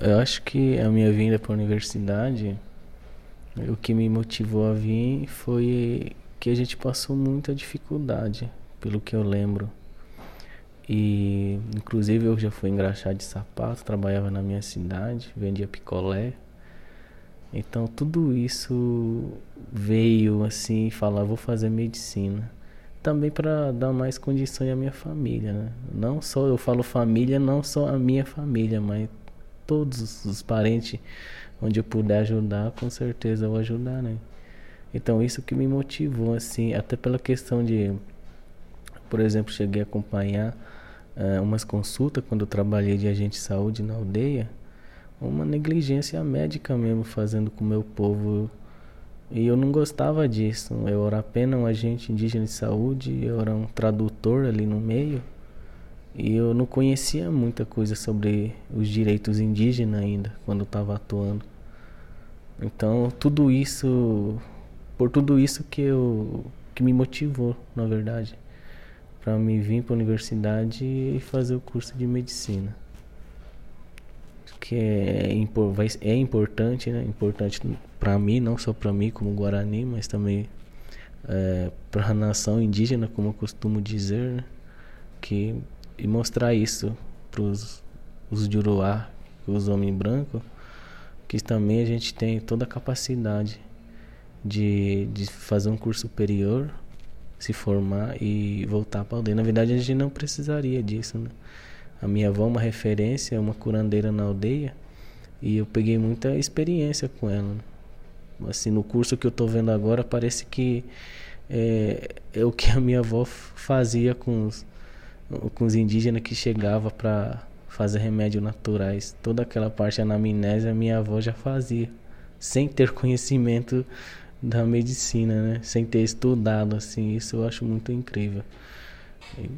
eu acho que a minha vinda para a universidade, o que me motivou a vir foi que a gente passou muita dificuldade, pelo que eu lembro. E inclusive eu já fui engraxado de sapato, trabalhava na minha cidade, vendia picolé. Então tudo isso veio assim, falar vou fazer medicina também para dar mais condições à minha família, né? Não só eu falo família, não só a minha família, mas todos os parentes onde eu puder ajudar, com certeza eu vou ajudar, né? Então isso que me motivou assim, até pela questão de, por exemplo, cheguei a acompanhar uh, umas consultas quando eu trabalhei de agente de saúde na aldeia, uma negligência médica mesmo fazendo com o meu povo e eu não gostava disso. Eu era apenas um agente indígena de saúde, eu era um tradutor ali no meio. E eu não conhecia muita coisa sobre os direitos indígenas ainda, quando eu estava atuando. Então, tudo isso, por tudo isso que eu que me motivou, na verdade, para me vir para a universidade e fazer o curso de medicina que é, é importante, né? Importante para mim, não só para mim como Guarani, mas também é, para a nação indígena, como eu costumo dizer, né? que e mostrar isso para os Juruá, os homens brancos, que também a gente tem toda a capacidade de, de fazer um curso superior, se formar e voltar para a aldeia. Na verdade, a gente não precisaria disso, né? A minha avó é uma referência, uma curandeira na aldeia, e eu peguei muita experiência com ela. Assim, no curso que eu estou vendo agora, parece que é, é, o que a minha avó fazia com os, com os indígenas que chegava para fazer remédios naturais. Toda aquela parte anamnésia a minha avó já fazia, sem ter conhecimento da medicina, né? Sem ter estudado assim, isso eu acho muito incrível. E,